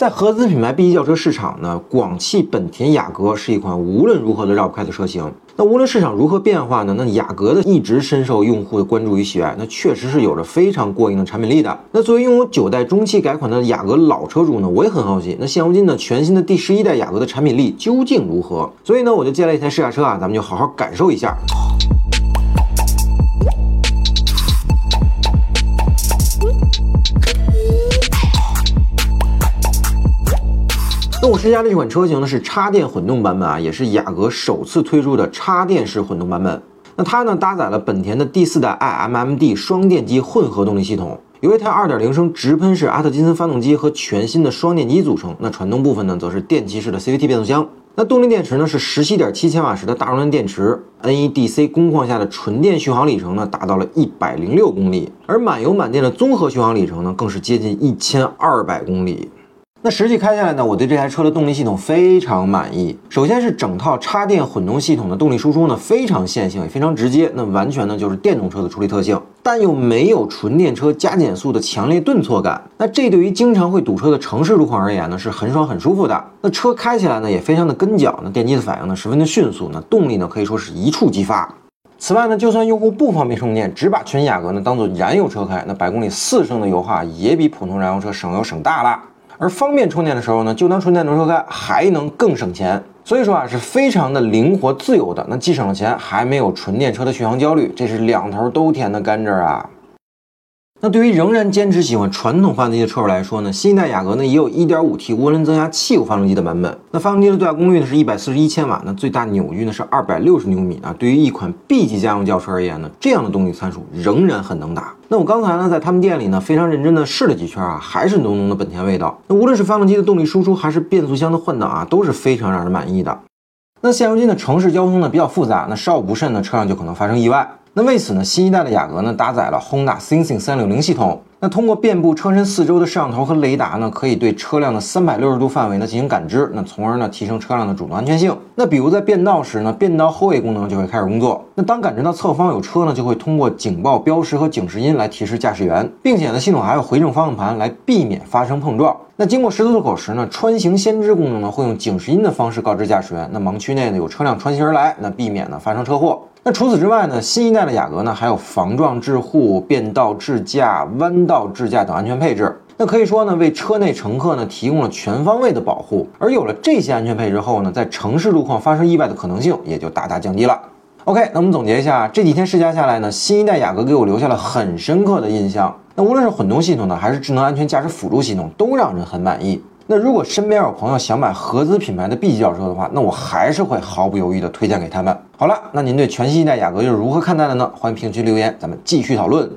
在合资品牌 B 级轿车市场呢，广汽本田雅阁是一款无论如何都绕不开的车型。那无论市场如何变化呢，那雅阁的一直深受用户的关注与喜爱，那确实是有着非常过硬的产品力的。那作为拥有九代中期改款的雅阁老车主呢，我也很好奇，那现如今呢全新的第十一代雅阁的产品力究竟如何？所以呢，我就借来一台试驾车啊，咱们就好好感受一下。那我试驾的这款车型呢是插电混动版本啊，也是雅阁首次推出的插电式混动版本。那它呢搭载了本田的第四代 iMMD 双电机混合动力系统，由一台2.0升直喷式阿特金森发动机和全新的双电机组成。那传动部分呢则是电气式的 CVT 变速箱。那动力电池呢是17.7千瓦时的大容量电池，NEDC 工况下的纯电续航里程呢达到了106公里，而满油满电的综合续航里程呢更是接近1200公里。那实际开下来呢，我对这台车的动力系统非常满意。首先是整套插电混动系统的动力输出呢，非常线性，也非常直接。那完全呢就是电动车的处理特性，但又没有纯电车加减速的强烈顿挫感。那这对于经常会堵车的城市路况而言呢，是很爽很舒服的。那车开起来呢，也非常的跟脚。那电机的反应呢，十分的迅速。那动力呢，可以说是一触即发。此外呢，就算用户不方便充电，只把全雅阁呢当做燃油车开，那百公里四升的油耗也比普通燃油车省油省大了。而方便充电的时候呢，就当纯电动车开，还能更省钱。所以说啊，是非常的灵活自由的。那既省了钱，还没有纯电车的续航焦虑，这是两头都甜的甘蔗啊。那对于仍然坚持喜欢传统发动机的车主来说呢，新一代雅阁呢也有 1.5T 涡轮增压汽油发动机的版本。那发动机的最大功率呢是141千瓦，那最大扭矩呢是260牛米啊。对于一款 B 级家用轿车而言呢，这样的动力参数仍然很能打。那我刚才呢在他们店里呢非常认真的试了几圈啊，还是浓浓的本田味道。那无论是发动机的动力输出还是变速箱的换挡啊，都是非常让人满意的。那现如今的城市交通呢比较复杂，那稍有不慎呢车辆就可能发生意外。那为此呢，新一代的雅阁呢搭载了 Honda Sensing 360系统。那通过遍布车身四周的摄像头和雷达呢，可以对车辆的三百六十度范围呢进行感知，那从而呢提升车辆的主动安全性。那比如在变道时呢，变道后位功能就会开始工作。那当感知到侧方有车呢，就会通过警报标识和警示音来提示驾驶员，并且呢系统还有回正方向盘来避免发生碰撞。那经过十字路口时呢，穿行先知功能呢会用警示音的方式告知驾驶员，那盲区内呢有车辆穿行而来，那避免呢发生车祸。那除此之外呢，新一代的雅阁呢还有防撞致护、变道智驾、弯道智驾等安全配置。那可以说呢，为车内乘客呢提供了全方位的保护。而有了这些安全配置后呢，在城市路况发生意外的可能性也就大大降低了。OK，那我们总结一下，这几天试驾下来呢，新一代雅阁给我留下了很深刻的印象。那无论是混动系统呢，还是智能安全驾驶辅助系统，都让人很满意。那如果身边有朋友想买合资品牌的 B 级轿车的话，那我还是会毫不犹豫的推荐给他们。好了，那您对全新一代雅阁又是如何看待的呢？欢迎评论区留言，咱们继续讨论。